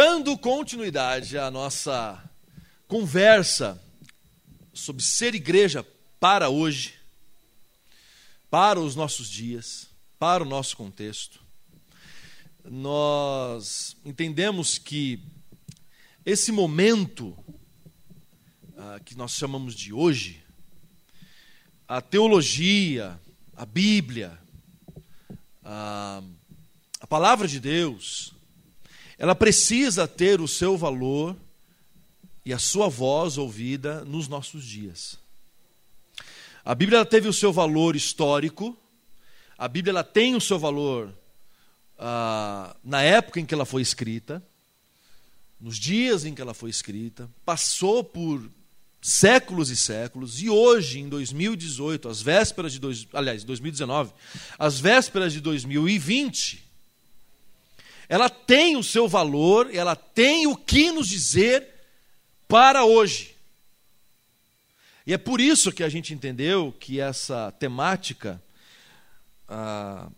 Dando continuidade à nossa conversa sobre ser igreja para hoje, para os nossos dias, para o nosso contexto, nós entendemos que esse momento ah, que nós chamamos de hoje, a teologia, a Bíblia, a, a palavra de Deus, ela precisa ter o seu valor e a sua voz ouvida nos nossos dias. A Bíblia teve o seu valor histórico, a Bíblia ela tem o seu valor ah, na época em que ela foi escrita, nos dias em que ela foi escrita, passou por séculos e séculos, e hoje, em 2018, às vésperas de, dois, aliás, 2019, às vésperas de 2020, ela tem o seu valor, ela tem o que nos dizer para hoje. E é por isso que a gente entendeu que essa temática ah,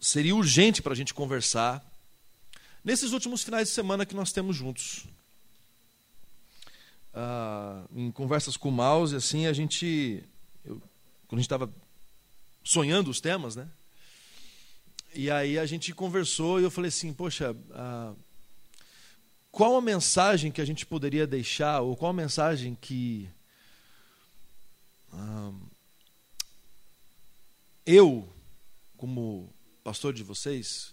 seria urgente para a gente conversar nesses últimos finais de semana que nós temos juntos. Ah, em conversas com o mouse, assim, a gente. Eu, quando a gente estava sonhando os temas, né? E aí a gente conversou e eu falei assim, poxa, ah, qual a mensagem que a gente poderia deixar, ou qual a mensagem que ah, eu, como pastor de vocês,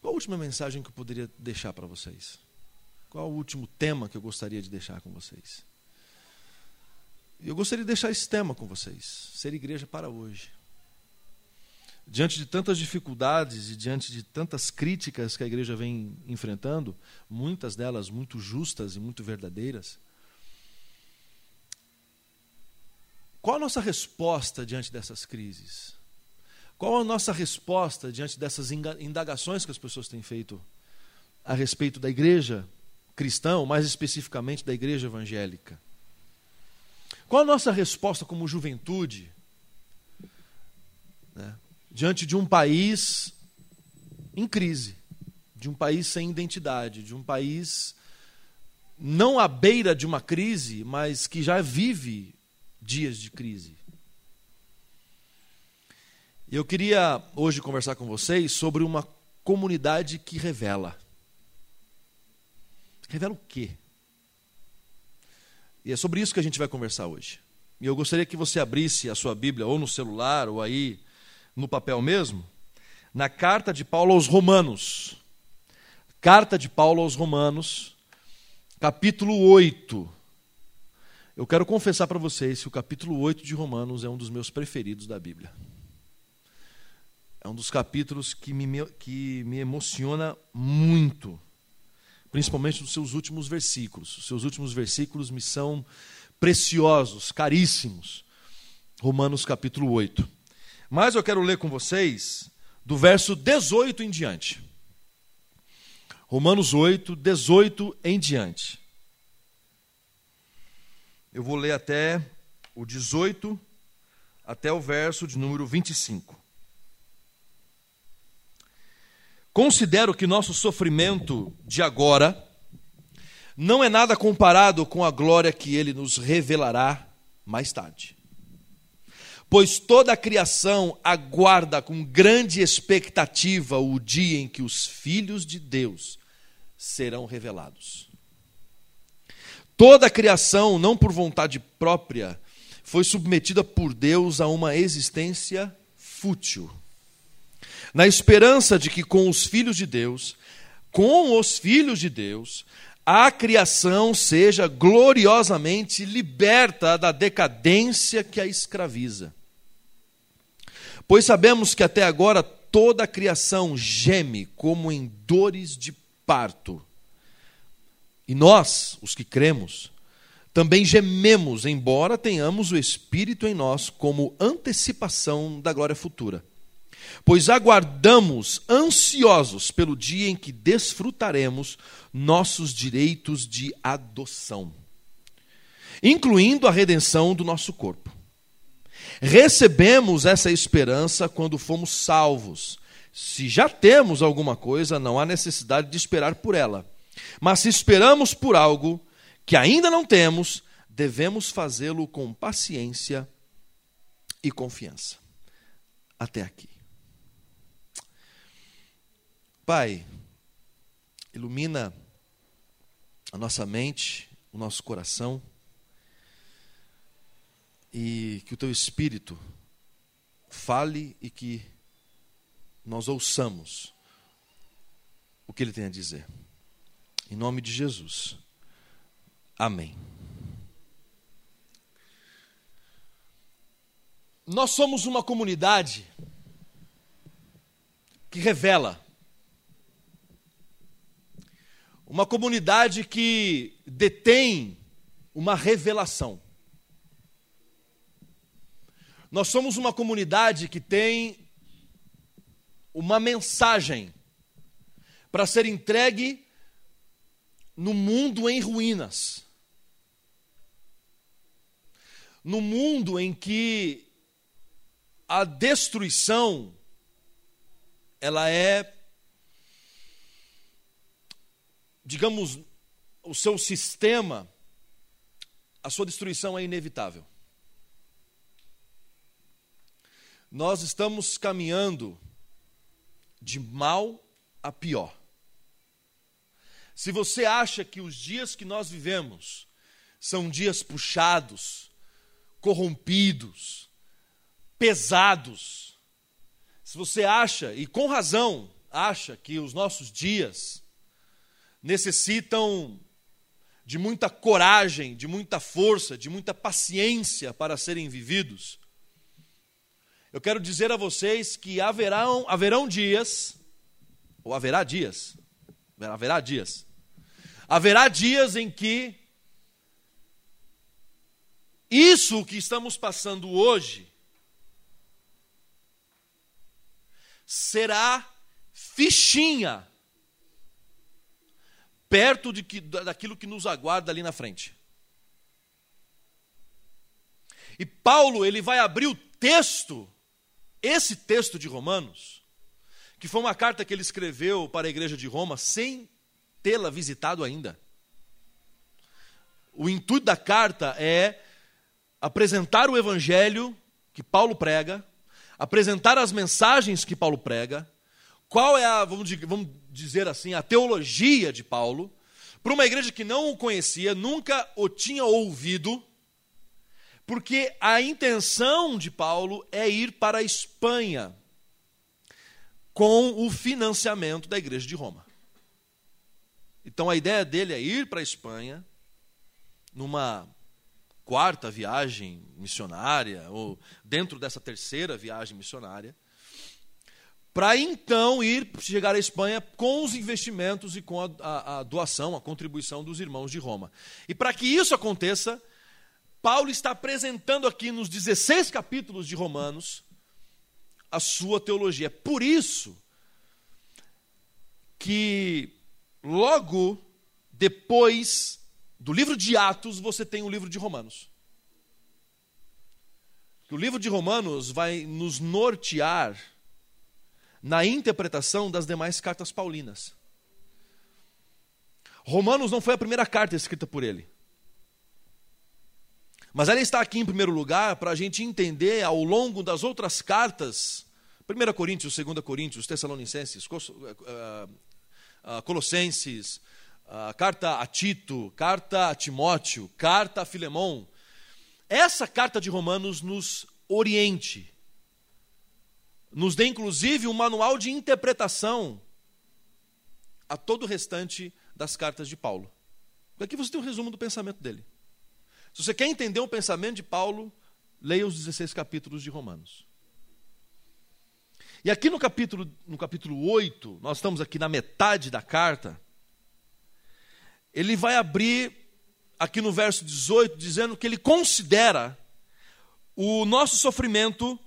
qual a última mensagem que eu poderia deixar para vocês? Qual o último tema que eu gostaria de deixar com vocês? Eu gostaria de deixar esse tema com vocês: ser igreja para hoje diante de tantas dificuldades e diante de tantas críticas que a igreja vem enfrentando, muitas delas muito justas e muito verdadeiras, qual a nossa resposta diante dessas crises? Qual a nossa resposta diante dessas indagações que as pessoas têm feito a respeito da igreja cristã, ou mais especificamente da igreja evangélica? Qual a nossa resposta como juventude? Né? Diante de um país em crise, de um país sem identidade, de um país não à beira de uma crise, mas que já vive dias de crise. Eu queria hoje conversar com vocês sobre uma comunidade que revela. Revela o quê? E é sobre isso que a gente vai conversar hoje. E eu gostaria que você abrisse a sua Bíblia, ou no celular, ou aí no papel mesmo, na carta de Paulo aos Romanos. Carta de Paulo aos Romanos, capítulo 8. Eu quero confessar para vocês que o capítulo 8 de Romanos é um dos meus preferidos da Bíblia. É um dos capítulos que me, que me emociona muito, principalmente nos seus últimos versículos. Os seus últimos versículos me são preciosos, caríssimos. Romanos capítulo 8. Mas eu quero ler com vocês do verso 18 em diante. Romanos 8, 18 em diante. Eu vou ler até o 18, até o verso de número 25. Considero que nosso sofrimento de agora não é nada comparado com a glória que ele nos revelará mais tarde pois toda a criação aguarda com grande expectativa o dia em que os filhos de Deus serão revelados. Toda a criação, não por vontade própria, foi submetida por Deus a uma existência fútil. Na esperança de que com os filhos de Deus, com os filhos de Deus, a criação seja gloriosamente liberta da decadência que a escraviza. Pois sabemos que até agora toda a criação geme como em dores de parto. E nós, os que cremos, também gememos, embora tenhamos o Espírito em nós como antecipação da glória futura. Pois aguardamos ansiosos pelo dia em que desfrutaremos nossos direitos de adoção, incluindo a redenção do nosso corpo. Recebemos essa esperança quando fomos salvos. Se já temos alguma coisa, não há necessidade de esperar por ela. Mas se esperamos por algo que ainda não temos, devemos fazê-lo com paciência e confiança. Até aqui. Pai, ilumina a nossa mente, o nosso coração, e que o teu espírito fale e que nós ouçamos o que ele tem a dizer. Em nome de Jesus. Amém. Nós somos uma comunidade que revela. Uma comunidade que detém uma revelação. Nós somos uma comunidade que tem uma mensagem para ser entregue no mundo em ruínas. No mundo em que a destruição ela é digamos o seu sistema a sua destruição é inevitável. Nós estamos caminhando de mal a pior. Se você acha que os dias que nós vivemos são dias puxados, corrompidos, pesados, se você acha, e com razão acha, que os nossos dias necessitam de muita coragem, de muita força, de muita paciência para serem vividos, eu quero dizer a vocês que haverão, haverão dias, ou haverá dias, haverá dias, haverá dias em que isso que estamos passando hoje será fichinha perto de que, daquilo que nos aguarda ali na frente. E Paulo, ele vai abrir o texto esse texto de Romanos, que foi uma carta que ele escreveu para a igreja de Roma sem tê-la visitado ainda. O intuito da carta é apresentar o evangelho que Paulo prega, apresentar as mensagens que Paulo prega, qual é a, vamos dizer assim, a teologia de Paulo, para uma igreja que não o conhecia, nunca o tinha ouvido, porque a intenção de Paulo é ir para a Espanha com o financiamento da igreja de Roma. Então a ideia dele é ir para a Espanha numa quarta viagem missionária, ou dentro dessa terceira viagem missionária, para então ir chegar à Espanha com os investimentos e com a, a, a doação, a contribuição dos irmãos de Roma. E para que isso aconteça, Paulo está apresentando aqui nos 16 capítulos de Romanos a sua teologia. Por isso que logo depois do livro de Atos você tem o livro de Romanos. O livro de Romanos vai nos nortear na interpretação das demais cartas paulinas. Romanos não foi a primeira carta escrita por ele. Mas ela está aqui em primeiro lugar para a gente entender ao longo das outras cartas, 1 Coríntios, 2 Coríntios, Tessalonicenses, eh, eh, Colossenses, carta a Tito, carta a Timóteo, carta a Filemão. Essa carta de Romanos nos oriente, nos dê inclusive um manual de interpretação a todo o restante das cartas de Paulo. Aqui você tem um resumo do pensamento dele. Se você quer entender o pensamento de Paulo, leia os 16 capítulos de Romanos. E aqui no capítulo, no capítulo 8, nós estamos aqui na metade da carta, ele vai abrir, aqui no verso 18, dizendo que ele considera o nosso sofrimento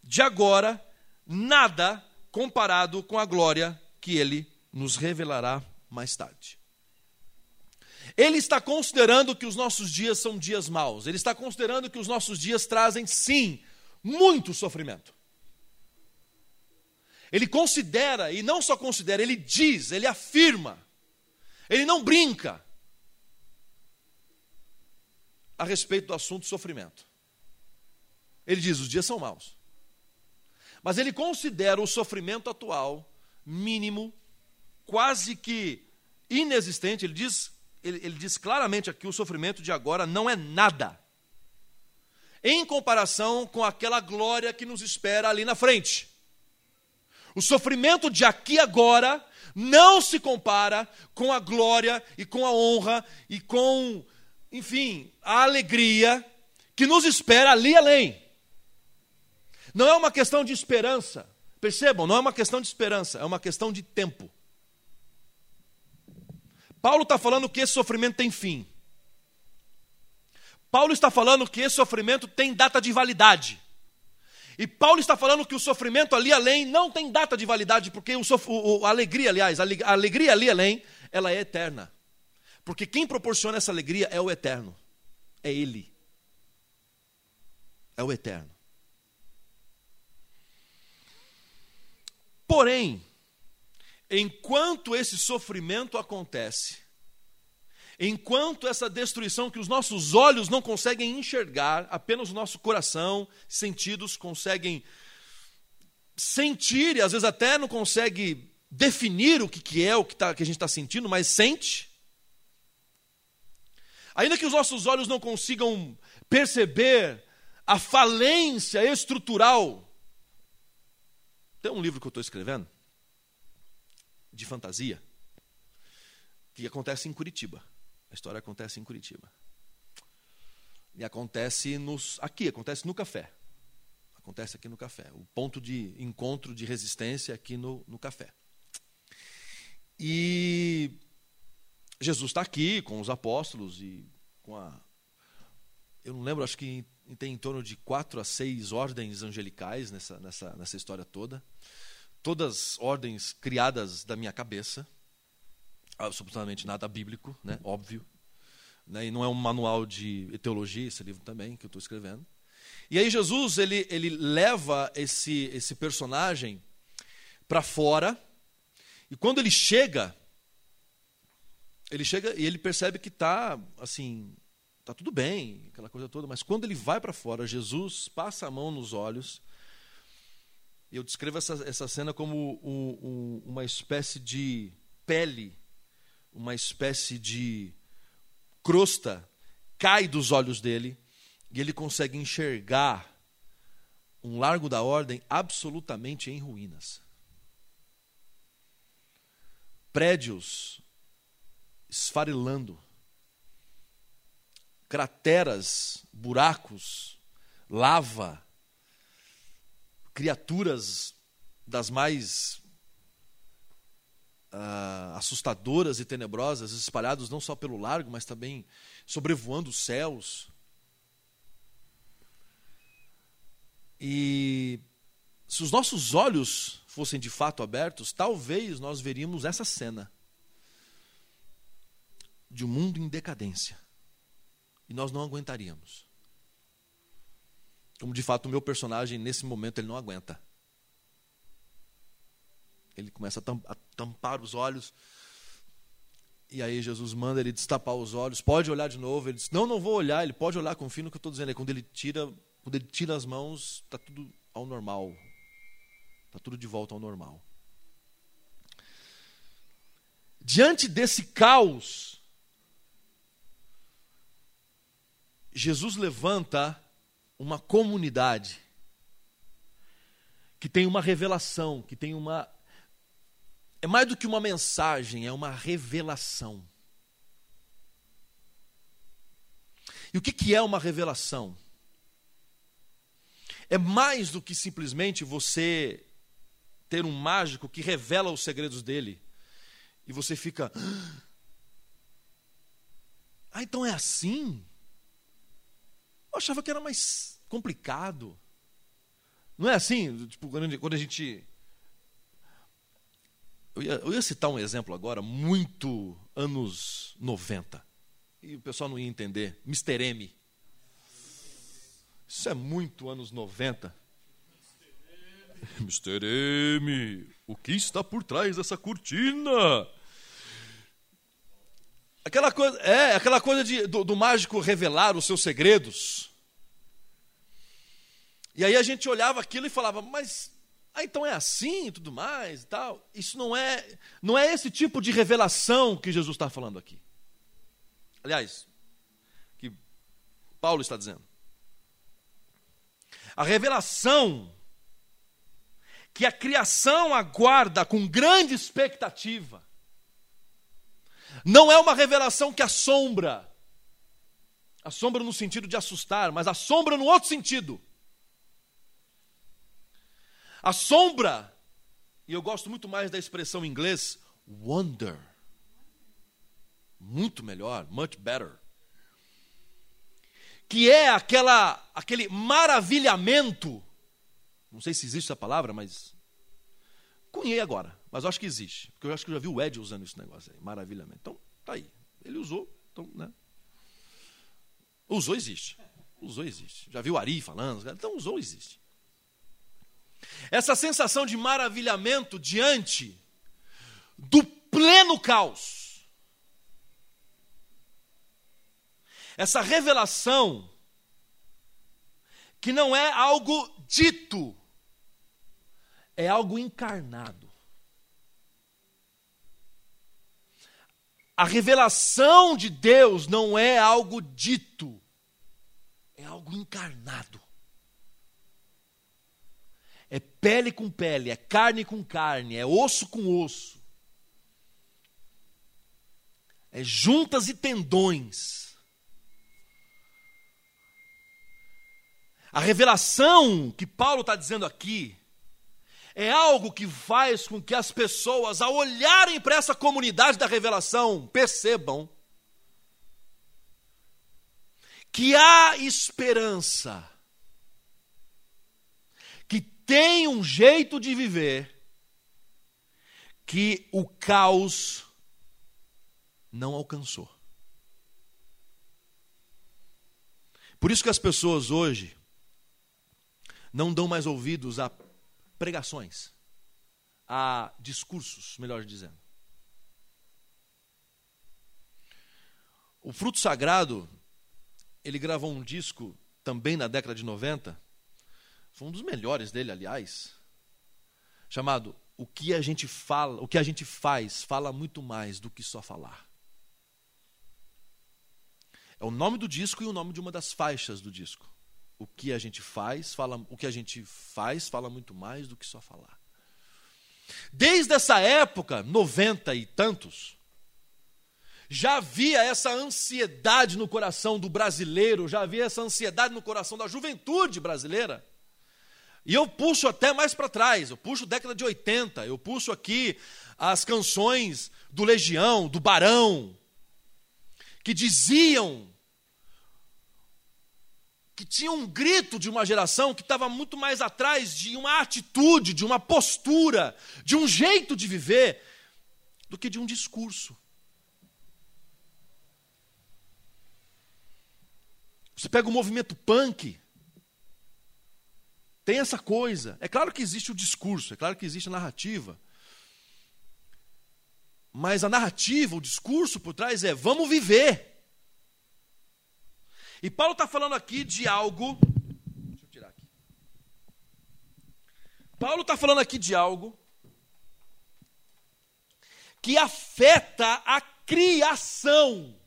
de agora nada comparado com a glória que ele nos revelará mais tarde. Ele está considerando que os nossos dias são dias maus. Ele está considerando que os nossos dias trazem, sim, muito sofrimento. Ele considera, e não só considera, ele diz, ele afirma, Ele não brinca a respeito do assunto sofrimento. Ele diz: os dias são maus. Mas ele considera o sofrimento atual mínimo, quase que inexistente. Ele diz, ele, ele diz claramente aqui: o sofrimento de agora não é nada, em comparação com aquela glória que nos espera ali na frente. O sofrimento de aqui agora não se compara com a glória e com a honra e com, enfim, a alegria que nos espera ali além. Não é uma questão de esperança. Percebam, não é uma questão de esperança, é uma questão de tempo. Paulo está falando que esse sofrimento tem fim. Paulo está falando que esse sofrimento tem data de validade. E Paulo está falando que o sofrimento ali além não tem data de validade, porque o, o, a alegria, aliás, a alegria ali além, ela é eterna. Porque quem proporciona essa alegria é o eterno. É Ele. É o eterno. Porém, enquanto esse sofrimento acontece, enquanto essa destruição que os nossos olhos não conseguem enxergar, apenas o nosso coração, sentidos conseguem sentir, e às vezes até não consegue definir o que, que é o que, tá, que a gente está sentindo, mas sente. Ainda que os nossos olhos não consigam perceber a falência estrutural tem um livro que eu estou escrevendo, de fantasia, que acontece em Curitiba. A história acontece em Curitiba. E acontece nos, aqui, acontece no café. Acontece aqui no café. O ponto de encontro de resistência aqui no, no café. E Jesus está aqui com os apóstolos e com a. Eu não lembro, acho que tem em torno de quatro a seis ordens angelicais nessa, nessa, nessa história toda. Todas ordens criadas da minha cabeça. Absolutamente nada bíblico, né? óbvio. Né? E não é um manual de teologia, esse livro também, que eu estou escrevendo. E aí Jesus, ele, ele leva esse, esse personagem para fora. E quando ele chega, ele chega e ele percebe que está assim Está tudo bem, aquela coisa toda, mas quando ele vai para fora, Jesus passa a mão nos olhos. Eu descrevo essa, essa cena como um, um, uma espécie de pele, uma espécie de crosta cai dos olhos dele e ele consegue enxergar um largo da ordem absolutamente em ruínas. Prédios esfarelando crateras, buracos, lava, criaturas das mais uh, assustadoras e tenebrosas, espalhados não só pelo largo, mas também sobrevoando os céus. E se os nossos olhos fossem de fato abertos, talvez nós veríamos essa cena de um mundo em decadência e nós não aguentaríamos. Como de fato o meu personagem, nesse momento, ele não aguenta. Ele começa a tampar os olhos. E aí Jesus manda ele destapar os olhos. Pode olhar de novo. Ele diz: Não, não vou olhar. Ele pode olhar, confia no que eu estou dizendo. Quando ele tira, quando ele tira as mãos, está tudo ao normal. Está tudo de volta ao normal. Diante desse caos, Jesus levanta uma comunidade que tem uma revelação, que tem uma. É mais do que uma mensagem, é uma revelação. E o que, que é uma revelação? É mais do que simplesmente você ter um mágico que revela os segredos dele e você fica. Ah, então é assim? Eu achava que era mais complicado. Não é assim? Tipo, quando a gente. Eu ia, eu ia citar um exemplo agora, muito anos 90. E o pessoal não ia entender. Mr. M. Isso é muito anos 90. Mr. M, o que está por trás dessa cortina? Aquela coisa, é, aquela coisa de, do, do mágico revelar os seus segredos. E aí a gente olhava aquilo e falava, mas ah, então é assim e tudo mais e tal. Isso não é, não é esse tipo de revelação que Jesus está falando aqui. Aliás, que Paulo está dizendo. A revelação que a criação aguarda com grande expectativa não é uma revelação que assombra. Assombra no sentido de assustar, mas assombra no outro sentido. Assombra, e eu gosto muito mais da expressão em inglês, wonder. Muito melhor, much better. Que é aquela, aquele maravilhamento. Não sei se existe essa palavra, mas cunhei agora. Mas eu acho que existe. Porque eu acho que eu já vi o Ed usando esse negócio aí. Maravilhamento. Então, tá aí. Ele usou. Então, né? Usou, existe. Usou, existe. Já viu o Ari falando. Então, usou, existe. Essa sensação de maravilhamento diante do pleno caos. Essa revelação que não é algo dito, é algo encarnado. A revelação de Deus não é algo dito, é algo encarnado. É pele com pele, é carne com carne, é osso com osso. É juntas e tendões. A revelação que Paulo está dizendo aqui é algo que faz com que as pessoas, ao olharem para essa comunidade da revelação, percebam que há esperança, que tem um jeito de viver que o caos não alcançou. Por isso que as pessoas hoje não dão mais ouvidos a pregações, a discursos, melhor dizendo. O Fruto Sagrado, ele gravou um disco também na década de 90, foi um dos melhores dele, aliás, chamado O que a gente fala, o que a gente faz fala muito mais do que só falar. É o nome do disco e o nome de uma das faixas do disco o que a gente faz, fala, o que a gente faz fala muito mais do que só falar. Desde essa época, noventa e tantos, já havia essa ansiedade no coração do brasileiro, já havia essa ansiedade no coração da juventude brasileira. E eu puxo até mais para trás, eu puxo década de 80, eu puxo aqui as canções do Legião, do Barão, que diziam que tinha um grito de uma geração que estava muito mais atrás de uma atitude, de uma postura, de um jeito de viver, do que de um discurso. Você pega o movimento punk, tem essa coisa. É claro que existe o discurso, é claro que existe a narrativa. Mas a narrativa, o discurso por trás é: vamos viver. E Paulo está falando aqui de algo. Deixa eu tirar aqui. Paulo está falando aqui de algo que afeta a criação.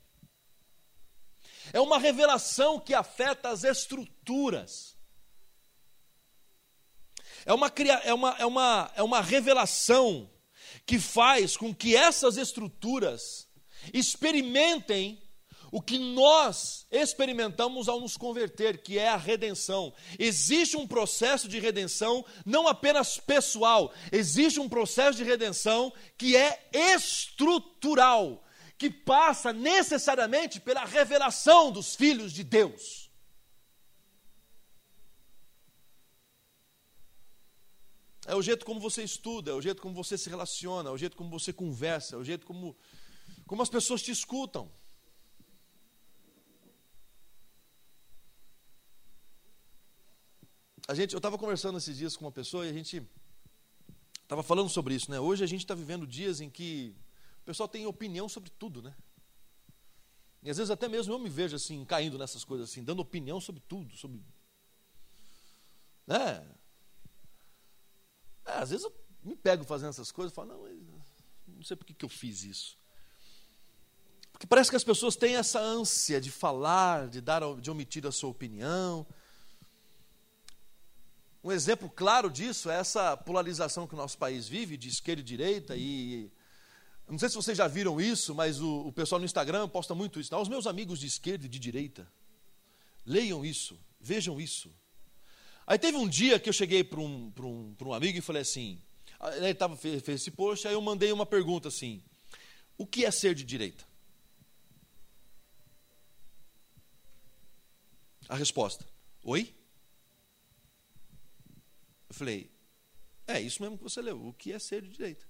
É uma revelação que afeta as estruturas. É uma, é uma, é uma, é uma revelação que faz com que essas estruturas experimentem o que nós experimentamos ao nos converter, que é a redenção. Existe um processo de redenção não apenas pessoal, existe um processo de redenção que é estrutural, que passa necessariamente pela revelação dos filhos de Deus. É o jeito como você estuda, é o jeito como você se relaciona, é o jeito como você conversa, é o jeito como, como as pessoas te escutam. A gente, eu estava conversando esses dias com uma pessoa e a gente estava falando sobre isso, né? Hoje a gente está vivendo dias em que o pessoal tem opinião sobre tudo, né? E às vezes até mesmo eu me vejo assim, caindo nessas coisas assim, dando opinião sobre tudo, sobre. Né? É, às vezes eu me pego fazendo essas coisas e falo, não, não sei por que, que eu fiz isso. Porque parece que as pessoas têm essa ânsia de falar, de dar, de omitir a sua opinião. Um exemplo claro disso é essa polarização que o nosso país vive, de esquerda e direita, e não sei se vocês já viram isso, mas o, o pessoal no Instagram posta muito isso. Tá? Os meus amigos de esquerda e de direita, leiam isso, vejam isso. Aí teve um dia que eu cheguei para um, um, um amigo e falei assim, ele tava, fez, fez esse post, aí eu mandei uma pergunta assim, o que é ser de direita? A resposta, oi? Eu falei, é isso mesmo que você leu, o que é ser de direita?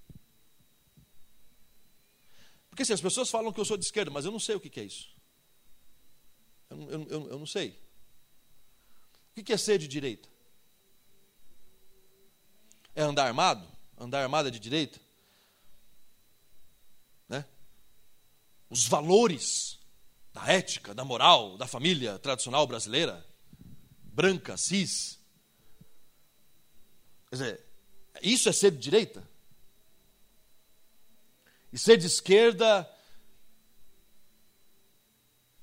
Porque assim, as pessoas falam que eu sou de esquerda, mas eu não sei o que é isso. Eu, eu, eu, eu não sei. O que é ser de direita? É andar armado? Andar armado é de direita? Né? Os valores da ética, da moral, da família tradicional brasileira, branca, cis, Quer dizer, isso é ser de direita? E ser de esquerda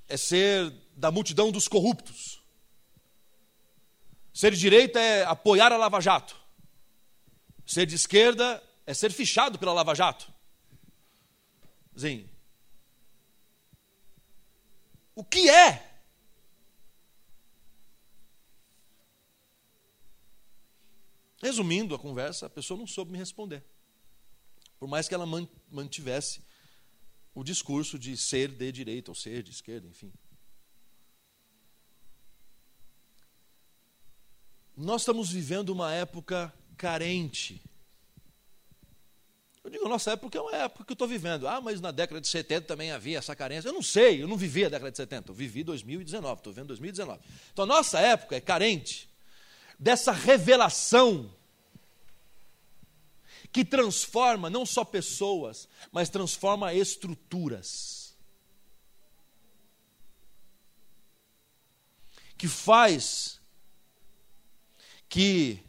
é ser da multidão dos corruptos. Ser de direita é apoiar a Lava Jato. Ser de esquerda é ser fichado pela Lava Jato. Sim. O que é Resumindo a conversa, a pessoa não soube me responder. Por mais que ela mantivesse o discurso de ser de direita ou ser de esquerda, enfim. Nós estamos vivendo uma época carente. Eu digo nossa época é uma época que eu estou vivendo. Ah, mas na década de 70 também havia essa carência. Eu não sei, eu não vivi a década de 70, eu vivi 2019, estou vendo 2019. Então a nossa época é carente dessa revelação que transforma não só pessoas, mas transforma estruturas. Que faz que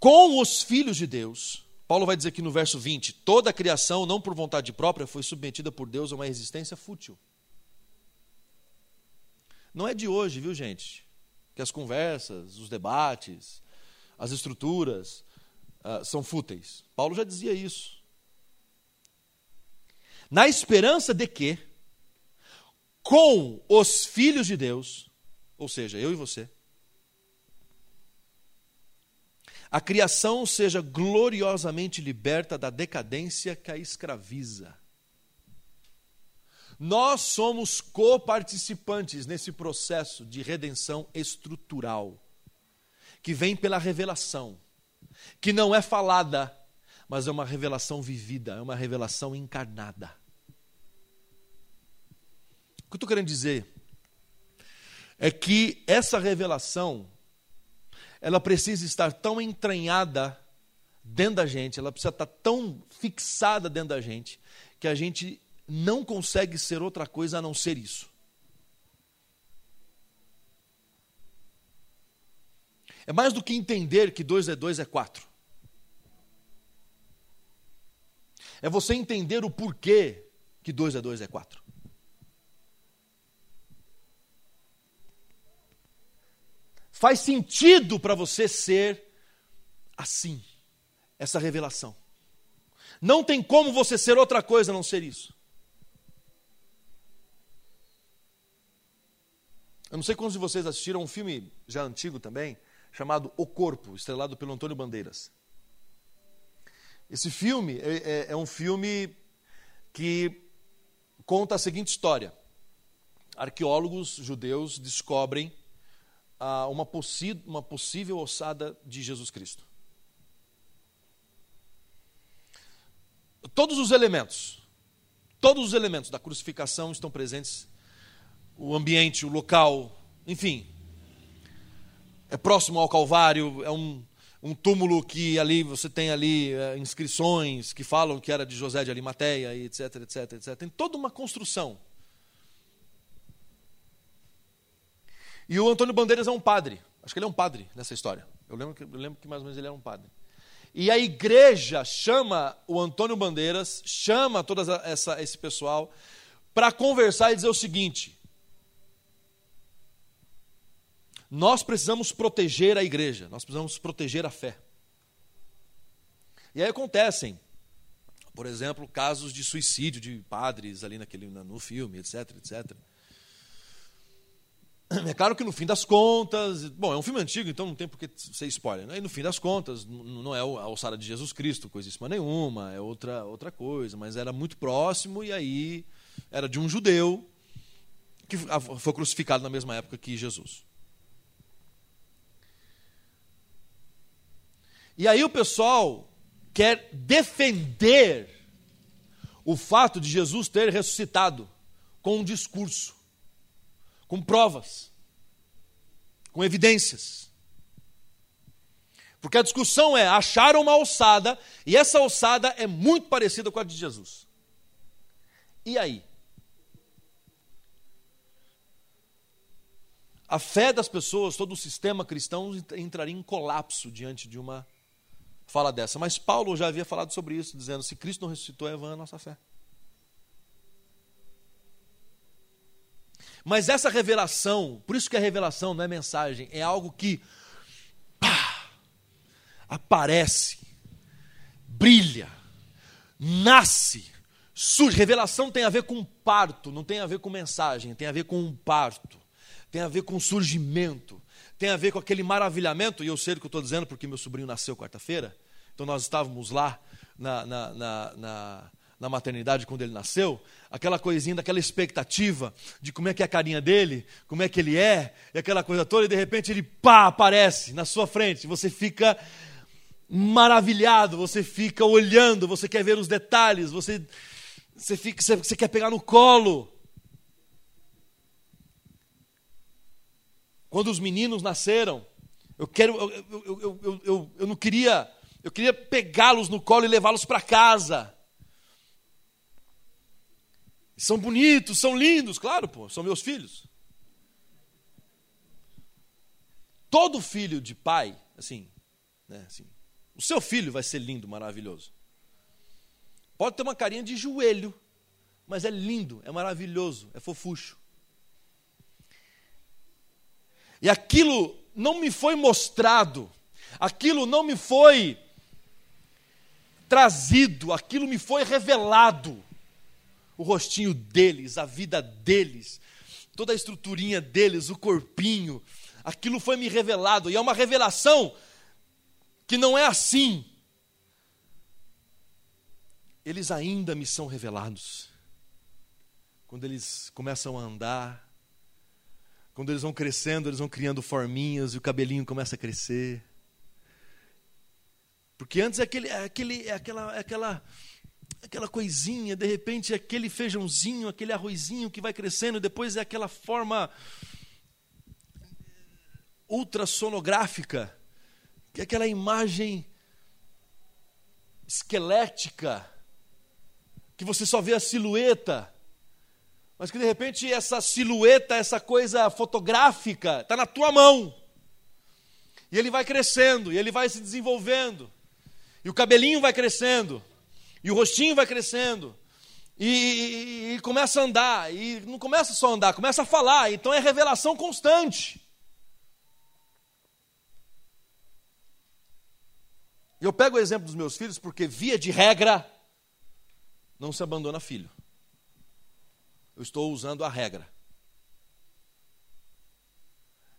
com os filhos de Deus, Paulo vai dizer aqui no verso 20: toda a criação, não por vontade própria, foi submetida por Deus a uma resistência fútil. Não é de hoje, viu, gente? Que as conversas, os debates, as estruturas uh, são fúteis. Paulo já dizia isso. Na esperança de que, com os filhos de Deus, ou seja, eu e você, a criação seja gloriosamente liberta da decadência que a escraviza. Nós somos coparticipantes nesse processo de redenção estrutural, que vem pela revelação, que não é falada, mas é uma revelação vivida, é uma revelação encarnada. O que eu estou querendo dizer é que essa revelação, ela precisa estar tão entranhada dentro da gente, ela precisa estar tão fixada dentro da gente, que a gente não consegue ser outra coisa a não ser isso. É mais do que entender que 2 é 2 é 4. É você entender o porquê que 2 é 2 é 4. Faz sentido para você ser assim, essa revelação. Não tem como você ser outra coisa a não ser isso. Eu não sei quantos de vocês assistiram um filme já antigo também, chamado O Corpo, estrelado pelo Antônio Bandeiras. Esse filme é, é, é um filme que conta a seguinte história: arqueólogos judeus descobrem ah, uma, uma possível ossada de Jesus Cristo. Todos os elementos, todos os elementos da crucificação estão presentes o ambiente, o local, enfim. É próximo ao Calvário, é um, um túmulo que ali você tem ali é, inscrições que falam que era de José de Arimateia, e etc, etc, etc. Tem toda uma construção. E o Antônio Bandeiras é um padre. Acho que ele é um padre nessa história. Eu lembro que, eu lembro que mais ou menos ele era um padre. E a igreja chama o Antônio Bandeiras, chama todo esse pessoal para conversar e dizer o seguinte: nós precisamos proteger a igreja, nós precisamos proteger a fé. E aí acontecem, por exemplo, casos de suicídio de padres ali naquele, no filme, etc, etc. É claro que no fim das contas, bom, é um filme antigo, então não tem por que ser spoiler. Né? E no fim das contas, não é a alçada de Jesus Cristo, coisíssima nenhuma, é outra, outra coisa, mas era muito próximo e aí era de um judeu que foi crucificado na mesma época que Jesus. E aí o pessoal quer defender o fato de Jesus ter ressuscitado com um discurso com provas, com evidências. Porque a discussão é: acharam uma alçada e essa alçada é muito parecida com a de Jesus. E aí? A fé das pessoas, todo o sistema cristão entraria em colapso diante de uma fala dessa. Mas Paulo já havia falado sobre isso, dizendo: se Cristo não ressuscitou, é vã a nossa fé. Mas essa revelação, por isso que a revelação não é mensagem, é algo que pá, aparece, brilha, nasce, surge. Revelação tem a ver com parto, não tem a ver com mensagem, tem a ver com um parto, tem a ver com surgimento, tem a ver com aquele maravilhamento. E eu sei o que eu estou dizendo porque meu sobrinho nasceu quarta-feira, então nós estávamos lá na, na, na, na na maternidade quando ele nasceu, aquela coisinha daquela expectativa de como é que é a carinha dele, como é que ele é, e aquela coisa toda, e de repente ele pá, aparece na sua frente, você fica maravilhado, você fica olhando, você quer ver os detalhes, você, você, fica, você, você quer pegar no colo. Quando os meninos nasceram, eu quero, eu, eu, eu, eu, eu não queria, eu queria pegá-los no colo e levá-los para casa. São bonitos, são lindos, claro, pô, são meus filhos. Todo filho de pai, assim, né, assim, o seu filho vai ser lindo, maravilhoso. Pode ter uma carinha de joelho, mas é lindo, é maravilhoso, é fofucho. E aquilo não me foi mostrado, aquilo não me foi trazido, aquilo me foi revelado o rostinho deles, a vida deles, toda a estruturinha deles, o corpinho. Aquilo foi me revelado, e é uma revelação que não é assim. Eles ainda me são revelados. Quando eles começam a andar, quando eles vão crescendo, eles vão criando forminhas e o cabelinho começa a crescer. Porque antes é aquele, é aquele, é aquela, é aquela aquela coisinha, de repente aquele feijãozinho, aquele arrozinho que vai crescendo, depois é aquela forma ultrassonográfica, que é aquela imagem esquelética, que você só vê a silhueta, mas que de repente essa silhueta, essa coisa fotográfica, está na tua mão. E ele vai crescendo, e ele vai se desenvolvendo, e o cabelinho vai crescendo, e o rostinho vai crescendo. E, e, e, começa a andar. E não começa só a andar, começa a falar. Então é revelação constante. Eu pego o exemplo dos meus filhos porque, via de regra, não se abandona filho. Eu estou usando a regra.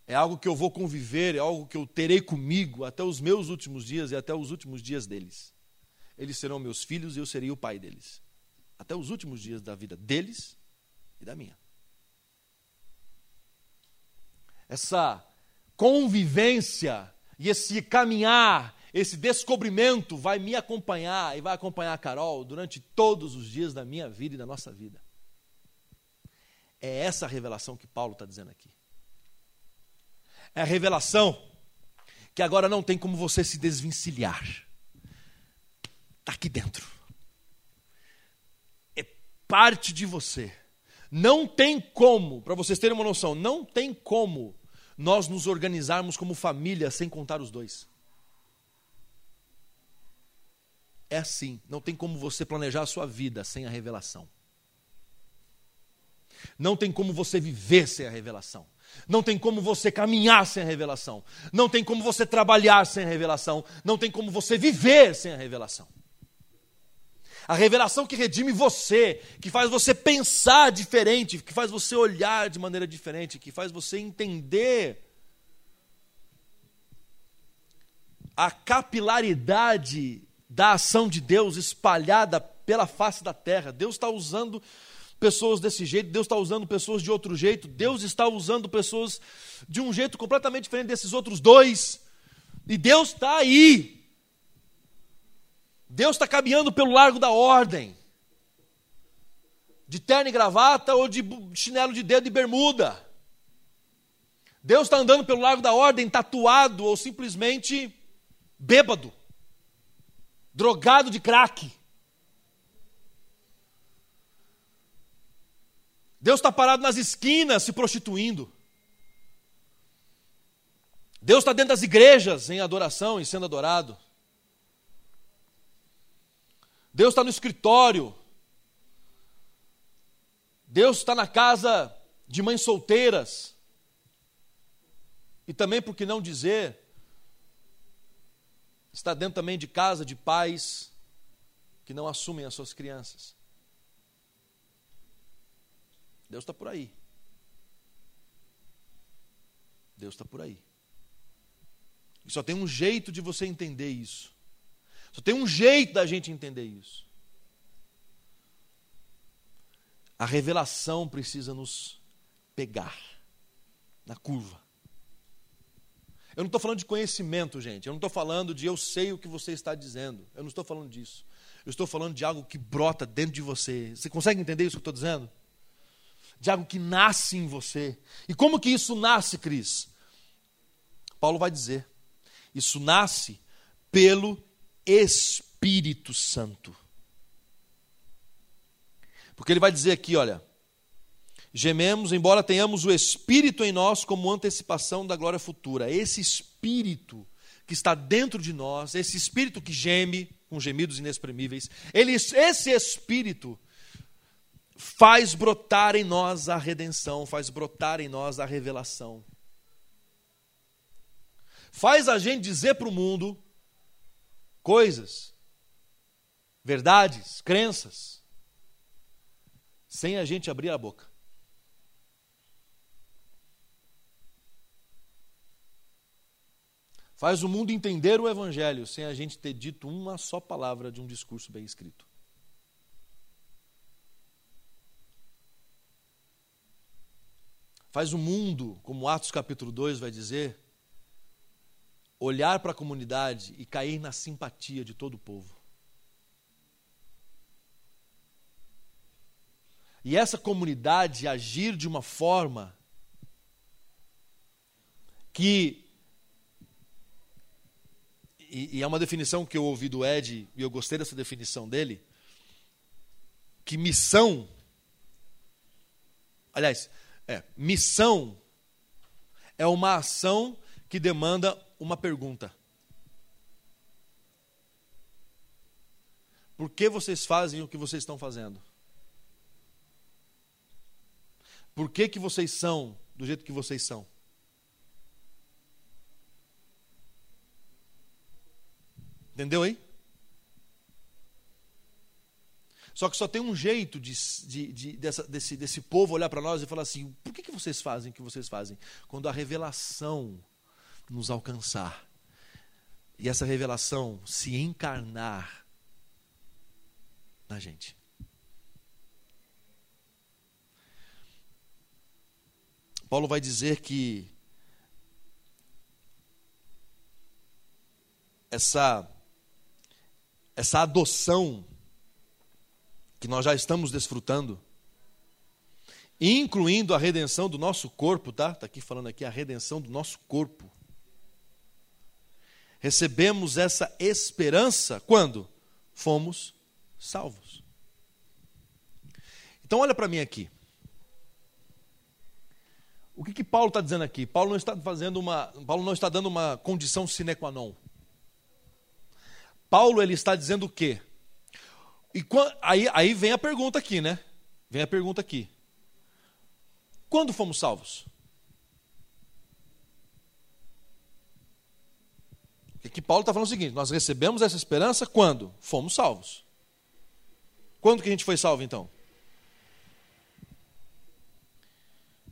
É algo que eu vou conviver, é algo que eu terei comigo até os meus últimos dias e até os últimos dias deles eles serão meus filhos e eu serei o pai deles. Até os últimos dias da vida deles e da minha. Essa convivência e esse caminhar, esse descobrimento vai me acompanhar e vai acompanhar a Carol durante todos os dias da minha vida e da nossa vida. É essa a revelação que Paulo está dizendo aqui. É a revelação que agora não tem como você se desvencilhar. Está aqui dentro. É parte de você. Não tem como, para vocês terem uma noção, não tem como nós nos organizarmos como família sem contar os dois. É assim, não tem como você planejar a sua vida sem a revelação. Não tem como você viver sem a revelação. Não tem como você caminhar sem a revelação. Não tem como você trabalhar sem a revelação. Não tem como você viver sem a revelação. A revelação que redime você, que faz você pensar diferente, que faz você olhar de maneira diferente, que faz você entender a capilaridade da ação de Deus espalhada pela face da terra. Deus está usando pessoas desse jeito, Deus está usando pessoas de outro jeito, Deus está usando pessoas de um jeito completamente diferente desses outros dois, e Deus está aí. Deus está caminhando pelo largo da ordem, de terno e gravata ou de chinelo de dedo e bermuda. Deus está andando pelo largo da ordem, tatuado ou simplesmente bêbado, drogado de crack. Deus está parado nas esquinas se prostituindo. Deus está dentro das igrejas em adoração e sendo adorado. Deus está no escritório. Deus está na casa de mães solteiras. E também, por que não dizer, está dentro também de casa de pais que não assumem as suas crianças. Deus está por aí. Deus está por aí. E só tem um jeito de você entender isso. Só tem um jeito da gente entender isso. A revelação precisa nos pegar na curva. Eu não estou falando de conhecimento, gente. Eu não estou falando de eu sei o que você está dizendo. Eu não estou falando disso. Eu estou falando de algo que brota dentro de você. Você consegue entender isso que eu estou dizendo? De algo que nasce em você. E como que isso nasce, Cris? Paulo vai dizer: isso nasce pelo Espírito Santo. Porque ele vai dizer aqui, olha, gememos, embora tenhamos o Espírito em nós como antecipação da glória futura. Esse Espírito que está dentro de nós, esse Espírito que geme com gemidos inexprimíveis, ele, esse Espírito faz brotar em nós a redenção, faz brotar em nós a revelação. Faz a gente dizer para o mundo coisas, verdades, crenças, sem a gente abrir a boca. Faz o mundo entender o Evangelho sem a gente ter dito uma só palavra de um discurso bem escrito. Faz o mundo, como Atos capítulo 2 vai dizer, olhar para a comunidade e cair na simpatia de todo o povo. E essa comunidade agir de uma forma que. E, e é uma definição que eu ouvi do Ed, e eu gostei dessa definição dele. Que missão. Aliás, é, missão é uma ação que demanda uma pergunta. Por que vocês fazem o que vocês estão fazendo? Por que, que vocês são do jeito que vocês são? Entendeu aí? Só que só tem um jeito de, de, de dessa, desse, desse povo olhar para nós e falar assim: por que, que vocês fazem o que vocês fazem? Quando a revelação nos alcançar e essa revelação se encarnar na gente. Paulo vai dizer que essa essa adoção que nós já estamos desfrutando, incluindo a redenção do nosso corpo, tá? Está aqui falando aqui a redenção do nosso corpo. Recebemos essa esperança quando fomos salvos. Então, olha para mim aqui. O que, que Paulo está dizendo aqui? Paulo não está fazendo uma, Paulo não está dando uma condição sine qua non. Paulo ele está dizendo o quê? E aí, aí vem a pergunta aqui, né? Vem a pergunta aqui. Quando fomos salvos? Aqui Paulo está falando o seguinte: nós recebemos essa esperança quando? Fomos salvos. Quando que a gente foi salvo então?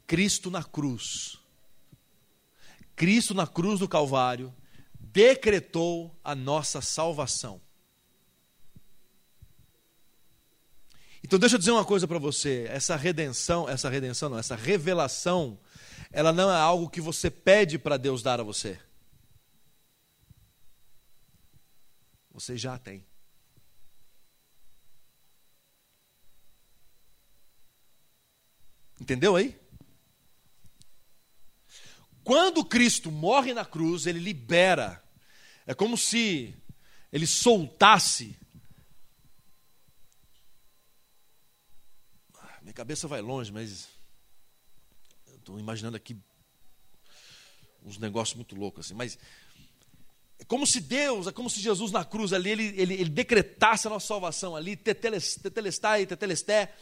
Cristo na cruz. Cristo na cruz do Calvário decretou a nossa salvação. Então deixa eu dizer uma coisa para você, essa redenção, essa redenção não, essa revelação, ela não é algo que você pede para Deus dar a você. Você já tem. Entendeu aí? Quando Cristo morre na cruz, ele libera. É como se ele soltasse. Minha cabeça vai longe, mas estou imaginando aqui uns negócios muito loucos assim. Mas é como se Deus, é como se Jesus na cruz ali, ele, ele, ele decretasse a nossa salvação ali, tetelestai, tetelesté,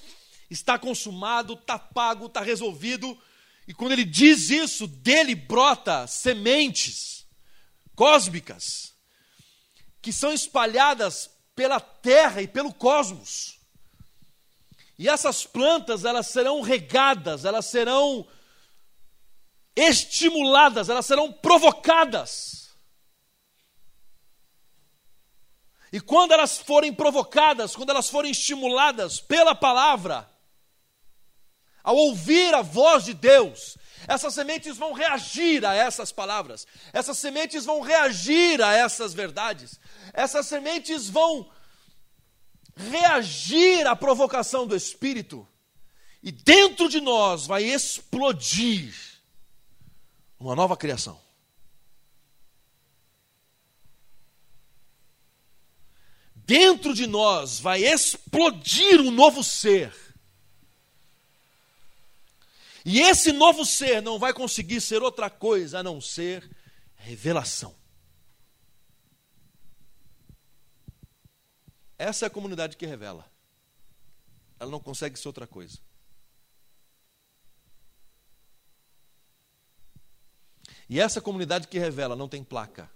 está consumado, está pago, está resolvido. E quando ele diz isso, dele brota sementes cósmicas que são espalhadas pela terra e pelo cosmos. E essas plantas, elas serão regadas, elas serão estimuladas, elas serão provocadas. E quando elas forem provocadas, quando elas forem estimuladas pela palavra, ao ouvir a voz de Deus, essas sementes vão reagir a essas palavras, essas sementes vão reagir a essas verdades, essas sementes vão reagir à provocação do Espírito, e dentro de nós vai explodir uma nova criação. Dentro de nós vai explodir um novo ser e esse novo ser não vai conseguir ser outra coisa a não ser revelação. Essa é a comunidade que revela. Ela não consegue ser outra coisa. E essa comunidade que revela não tem placa.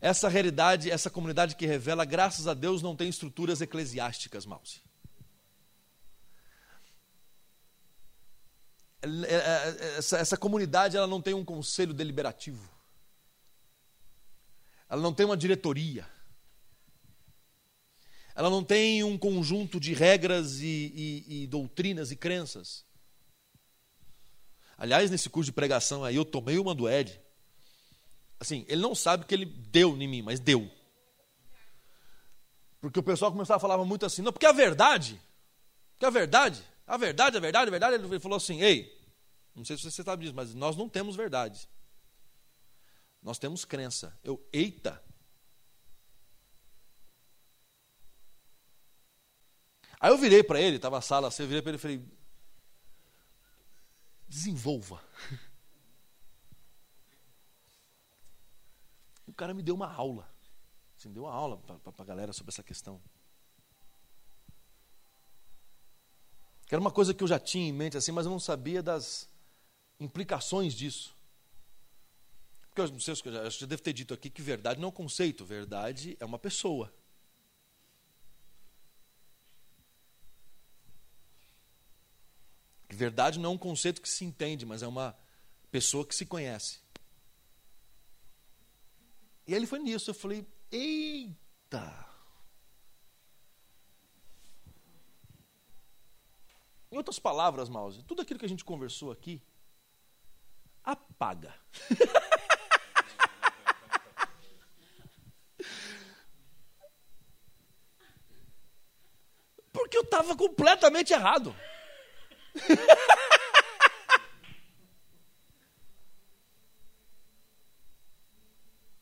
Essa realidade, essa comunidade que revela, graças a Deus, não tem estruturas eclesiásticas, Mouse. É, é, é, essa, essa comunidade ela não tem um conselho deliberativo. Ela não tem uma diretoria. Ela não tem um conjunto de regras e, e, e doutrinas e crenças. Aliás, nesse curso de pregação aí, eu tomei uma do Ed. Assim, ele não sabe que ele deu em mim, mas deu. Porque o pessoal começava a falar muito assim, não, porque a verdade, porque a verdade, a verdade, a verdade, a verdade. Ele falou assim: Ei, não sei se você sabe disso, mas nós não temos verdade. Nós temos crença. Eu, eita. Aí eu virei para ele, estava na sala assim, eu virei para ele e falei: desenvolva. O cara me deu uma aula. Assim, deu uma aula para a galera sobre essa questão. Que era uma coisa que eu já tinha em mente, assim, mas eu não sabia das implicações disso. Porque eu não sei, eu já, já devo ter dito aqui que verdade não é um conceito, verdade é uma pessoa. Verdade não é um conceito que se entende, mas é uma pessoa que se conhece. E ele foi nisso, eu falei, eita! Em outras palavras, Mouse, tudo aquilo que a gente conversou aqui apaga. Porque eu estava completamente errado.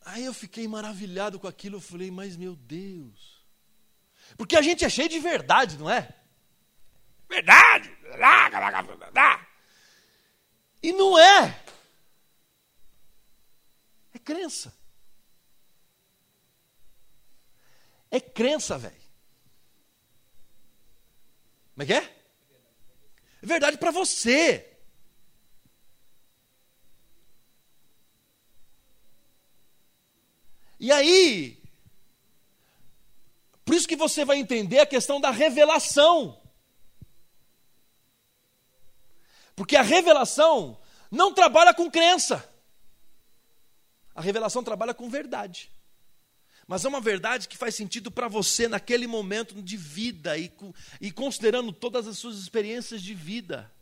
Aí eu fiquei maravilhado com aquilo, eu falei, mas meu Deus. Porque a gente é cheio de verdade, não é? Verdade! E não é. É crença. É crença, velho. Como é que é? É verdade para você. E aí, por isso que você vai entender a questão da revelação. Porque a revelação não trabalha com crença. A revelação trabalha com verdade. Mas é uma verdade que faz sentido para você naquele momento de vida e, e considerando todas as suas experiências de vida.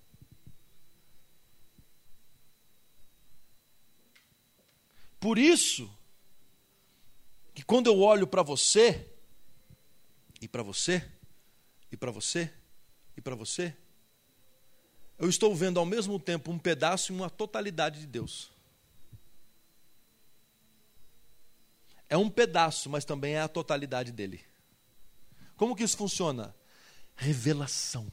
Por isso, que quando eu olho para você, e para você, e para você, e para você, eu estou vendo ao mesmo tempo um pedaço e uma totalidade de Deus. É um pedaço, mas também é a totalidade dele. Como que isso funciona? Revelação.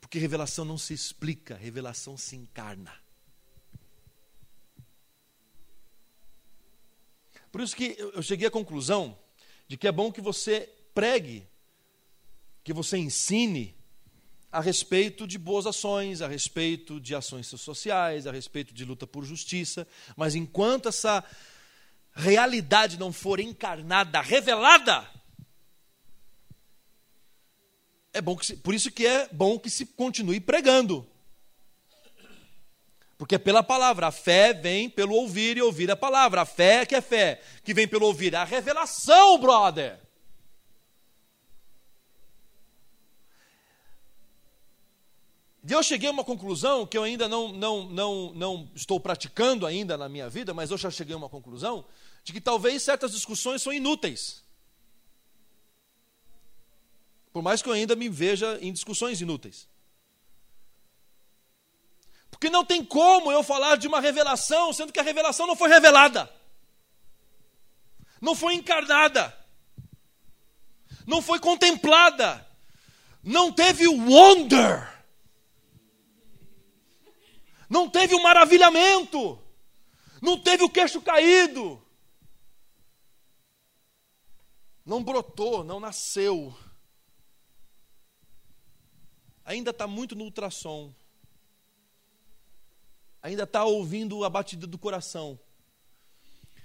Porque revelação não se explica, revelação se encarna. Por isso que eu cheguei à conclusão de que é bom que você pregue, que você ensine a respeito de boas ações, a respeito de ações sociais, a respeito de luta por justiça, mas enquanto essa realidade não for encarnada, revelada, é bom que se, por isso que é bom que se continue pregando. Porque é pela palavra, a fé vem pelo ouvir e ouvir a palavra. A fé que é fé, que vem pelo ouvir, a revelação, brother. E eu cheguei a uma conclusão que eu ainda não, não, não, não estou praticando ainda na minha vida, mas eu já cheguei a uma conclusão de que talvez certas discussões são inúteis. Por mais que eu ainda me veja em discussões inúteis. Porque não tem como eu falar de uma revelação, sendo que a revelação não foi revelada, não foi encarnada, não foi contemplada, não teve wonder não teve o um maravilhamento, não teve o queixo caído, não brotou, não nasceu. Ainda está muito no ultrassom, ainda está ouvindo a batida do coração.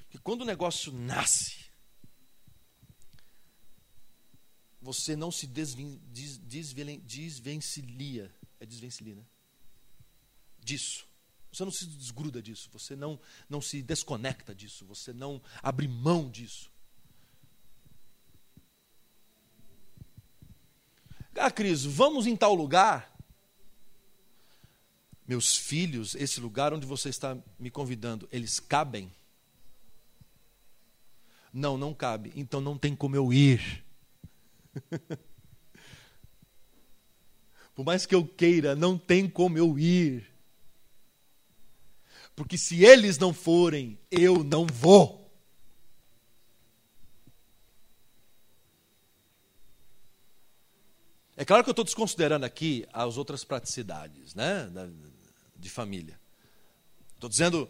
Porque quando o negócio nasce, você não se desven, des, desvencilia. É desvencilia, né? Disso. Você não se desgruda disso, você não, não se desconecta disso, você não abre mão disso. Ah, Cris, vamos em tal lugar? Meus filhos, esse lugar onde você está me convidando, eles cabem? Não, não cabe. Então não tem como eu ir. Por mais que eu queira, não tem como eu ir. Porque se eles não forem, eu não vou. É claro que eu estou desconsiderando aqui as outras praticidades, né, de família. Estou dizendo,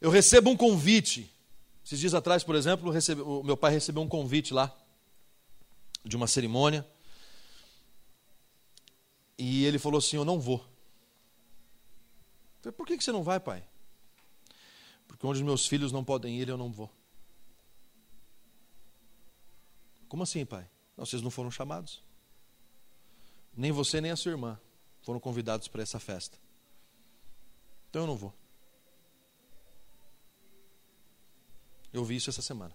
eu recebo um convite. Esses dias atrás, por exemplo, recebe, o meu pai recebeu um convite lá de uma cerimônia. E ele falou assim: Eu não vou. Falei, por que você não vai, pai? Porque onde meus filhos não podem ir, eu não vou. Como assim, pai? Não, vocês não foram chamados. Nem você, nem a sua irmã foram convidados para essa festa. Então eu não vou. Eu vi isso essa semana.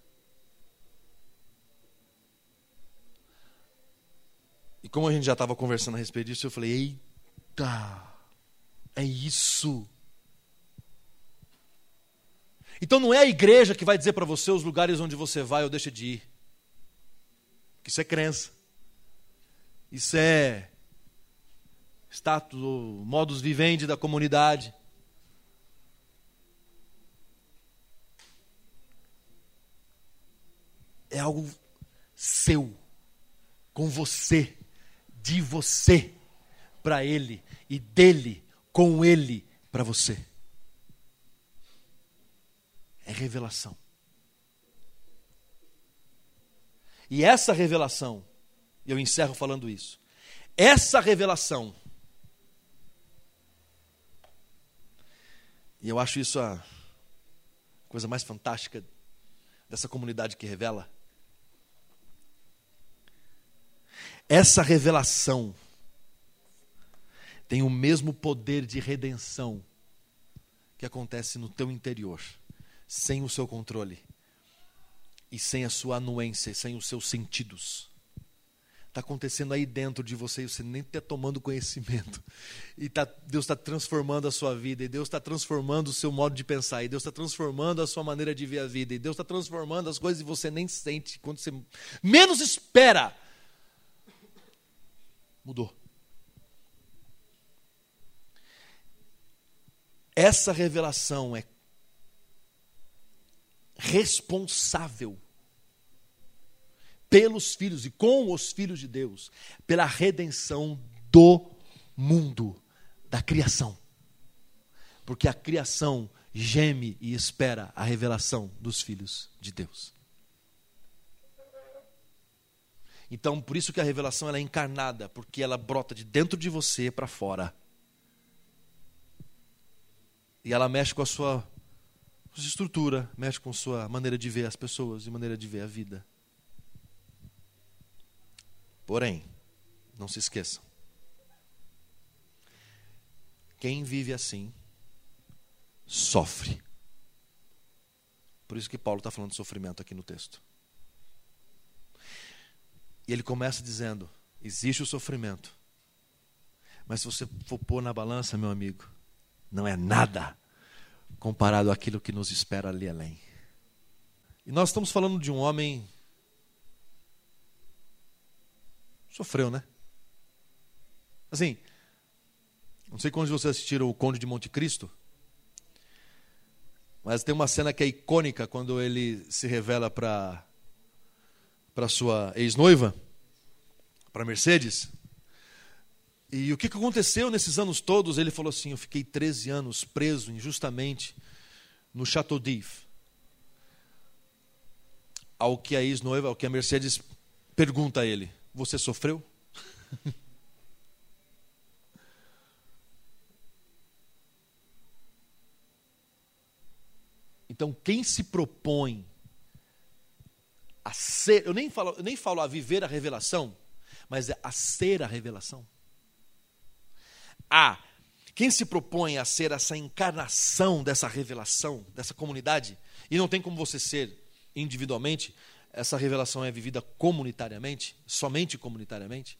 E como a gente já estava conversando a respeito disso, eu falei: eita! É isso. Então não é a igreja que vai dizer para você os lugares onde você vai ou deixa de ir. Isso é crença. Isso é status, modus vivendi da comunidade. É algo seu, com você, de você, para ele e dele com Ele, para você. É revelação. E essa revelação, eu encerro falando isso, essa revelação, e eu acho isso a coisa mais fantástica dessa comunidade que revela, essa revelação tem o mesmo poder de redenção que acontece no teu interior, sem o seu controle e sem a sua anuência, sem os seus sentidos. Está acontecendo aí dentro de você e você nem está tomando conhecimento. E tá, Deus está transformando a sua vida, e Deus está transformando o seu modo de pensar, e Deus está transformando a sua maneira de ver a vida, e Deus está transformando as coisas e você nem sente. Quando você menos espera, mudou. Essa revelação é responsável pelos filhos e com os filhos de Deus, pela redenção do mundo, da criação. Porque a criação geme e espera a revelação dos filhos de Deus. Então, por isso que a revelação ela é encarnada, porque ela brota de dentro de você para fora. E ela mexe com a sua estrutura, mexe com a sua maneira de ver as pessoas e maneira de ver a vida. Porém, não se esqueçam. Quem vive assim, sofre. Por isso que Paulo está falando de sofrimento aqui no texto. E ele começa dizendo: existe o sofrimento. Mas se você for pôr na balança, meu amigo, não é nada comparado àquilo que nos espera ali além. E nós estamos falando de um homem Sofreu, né? Assim, não sei quando vocês assistiram o Conde de Monte Cristo, mas tem uma cena que é icônica quando ele se revela para para sua ex-noiva, para Mercedes. E o que aconteceu nesses anos todos? Ele falou assim: Eu fiquei 13 anos preso injustamente no Chateau d'If. Ao que a ex-noiva, ao que a Mercedes pergunta a ele: você sofreu? Então, quem se propõe a ser, eu nem falo, eu nem falo a viver a revelação, mas é a ser a revelação. A quem se propõe a ser essa encarnação dessa revelação, dessa comunidade, e não tem como você ser individualmente, essa revelação é vivida comunitariamente, somente comunitariamente?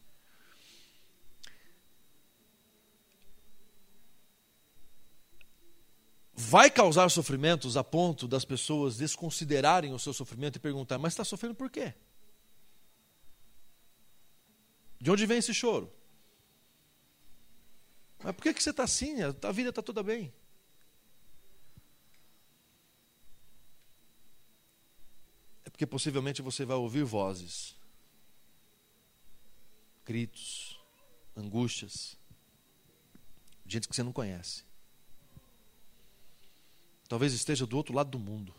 Vai causar sofrimentos a ponto das pessoas desconsiderarem o seu sofrimento e perguntar: mas está sofrendo por quê? De onde vem esse choro? Mas por que, que você está assim? A vida está toda bem. porque possivelmente você vai ouvir vozes, gritos, angústias, gente que você não conhece. Talvez esteja do outro lado do mundo.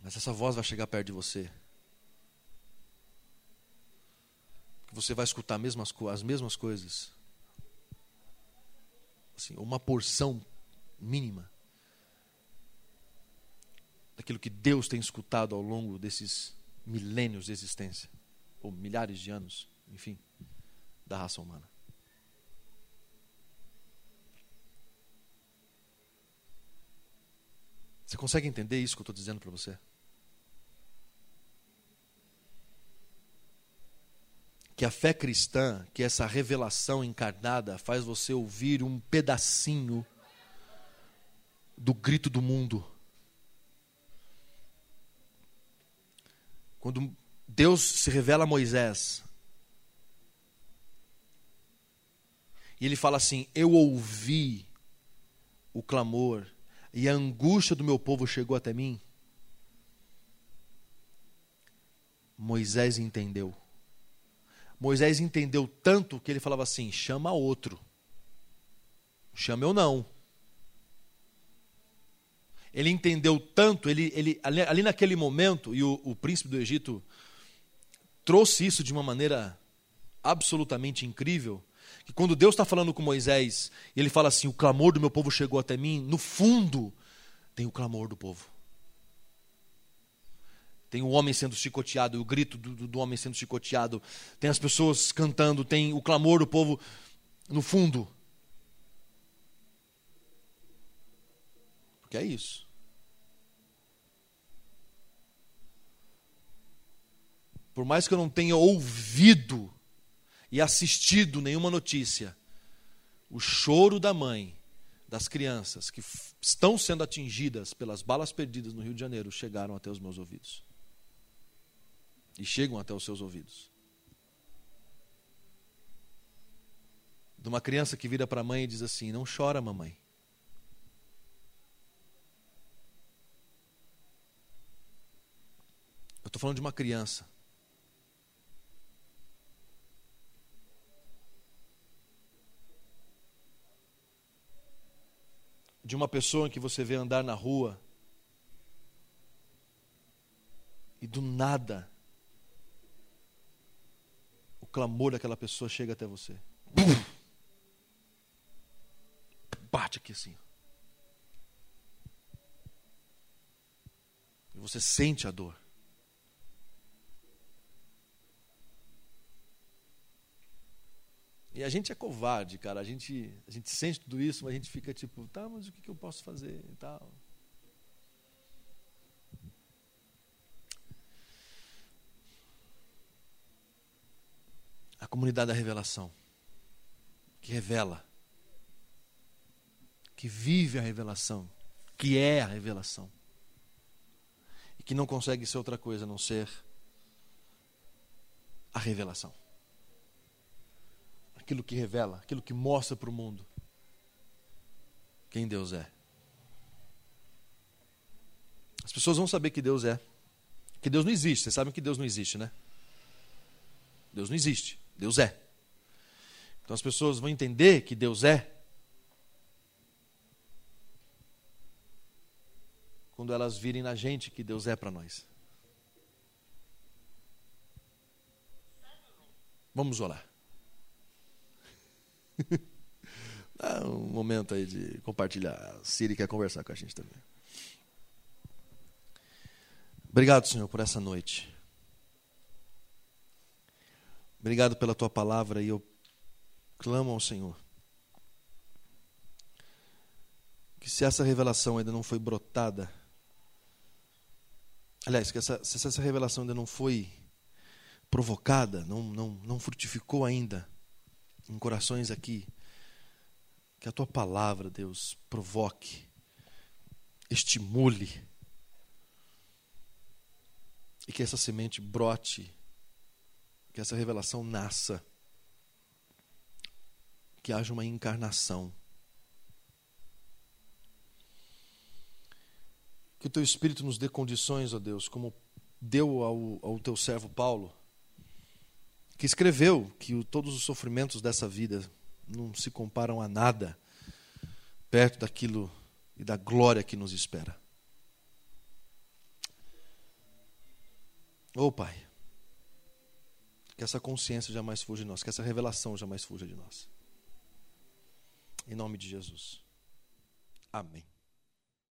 Mas essa voz vai chegar perto de você. Você vai escutar as mesmas, as mesmas coisas. Assim, uma porção mínima daquilo que Deus tem escutado ao longo desses milênios de existência, ou milhares de anos, enfim, da raça humana. Você consegue entender isso que eu estou dizendo para você? Que a fé cristã, que essa revelação encarnada faz você ouvir um pedacinho do grito do mundo Quando Deus se revela a Moisés, e ele fala assim: Eu ouvi o clamor, e a angústia do meu povo chegou até mim, Moisés entendeu. Moisés entendeu tanto que ele falava assim: chama outro. Chama eu não. Ele entendeu tanto, ele, ele ali, ali naquele momento, e o, o príncipe do Egito trouxe isso de uma maneira absolutamente incrível, que quando Deus está falando com Moisés, ele fala assim: o clamor do meu povo chegou até mim, no fundo tem o clamor do povo. Tem o homem sendo chicoteado, o grito do, do homem sendo chicoteado, tem as pessoas cantando, tem o clamor do povo no fundo. Porque é isso. Por mais que eu não tenha ouvido e assistido nenhuma notícia, o choro da mãe das crianças que estão sendo atingidas pelas balas perdidas no Rio de Janeiro chegaram até os meus ouvidos e chegam até os seus ouvidos. De uma criança que vira para a mãe e diz assim: Não chora, mamãe. Eu estou falando de uma criança. De uma pessoa que você vê andar na rua e do nada clamor daquela pessoa chega até você. Bate aqui assim. E você sente a dor. E a gente é covarde, cara. A gente, a gente sente tudo isso, mas a gente fica tipo, tá, mas o que, que eu posso fazer e tal. A comunidade da revelação, que revela, que vive a revelação, que é a revelação, e que não consegue ser outra coisa a não ser a revelação. Aquilo que revela, aquilo que mostra para o mundo quem Deus é. As pessoas vão saber que Deus é. Que Deus não existe. Vocês sabem que Deus não existe, né? Deus não existe. Deus é. Então as pessoas vão entender que Deus é quando elas virem na gente que Deus é para nós. Vamos orar. Dá um momento aí de compartilhar. A Siri quer conversar com a gente também. Obrigado, Senhor, por essa noite. Obrigado pela tua palavra e eu clamo ao Senhor. Que se essa revelação ainda não foi brotada, aliás, que essa, se essa revelação ainda não foi provocada, não, não, não frutificou ainda em corações aqui, que a tua palavra, Deus, provoque, estimule, e que essa semente brote que essa revelação nasça, que haja uma encarnação. Que o teu Espírito nos dê condições, ó Deus, como deu ao, ao teu servo Paulo, que escreveu que o, todos os sofrimentos dessa vida não se comparam a nada perto daquilo e da glória que nos espera. Oh, Pai. Que essa consciência jamais fuja de nós, que essa revelação jamais fuja de nós. Em nome de Jesus. Amém.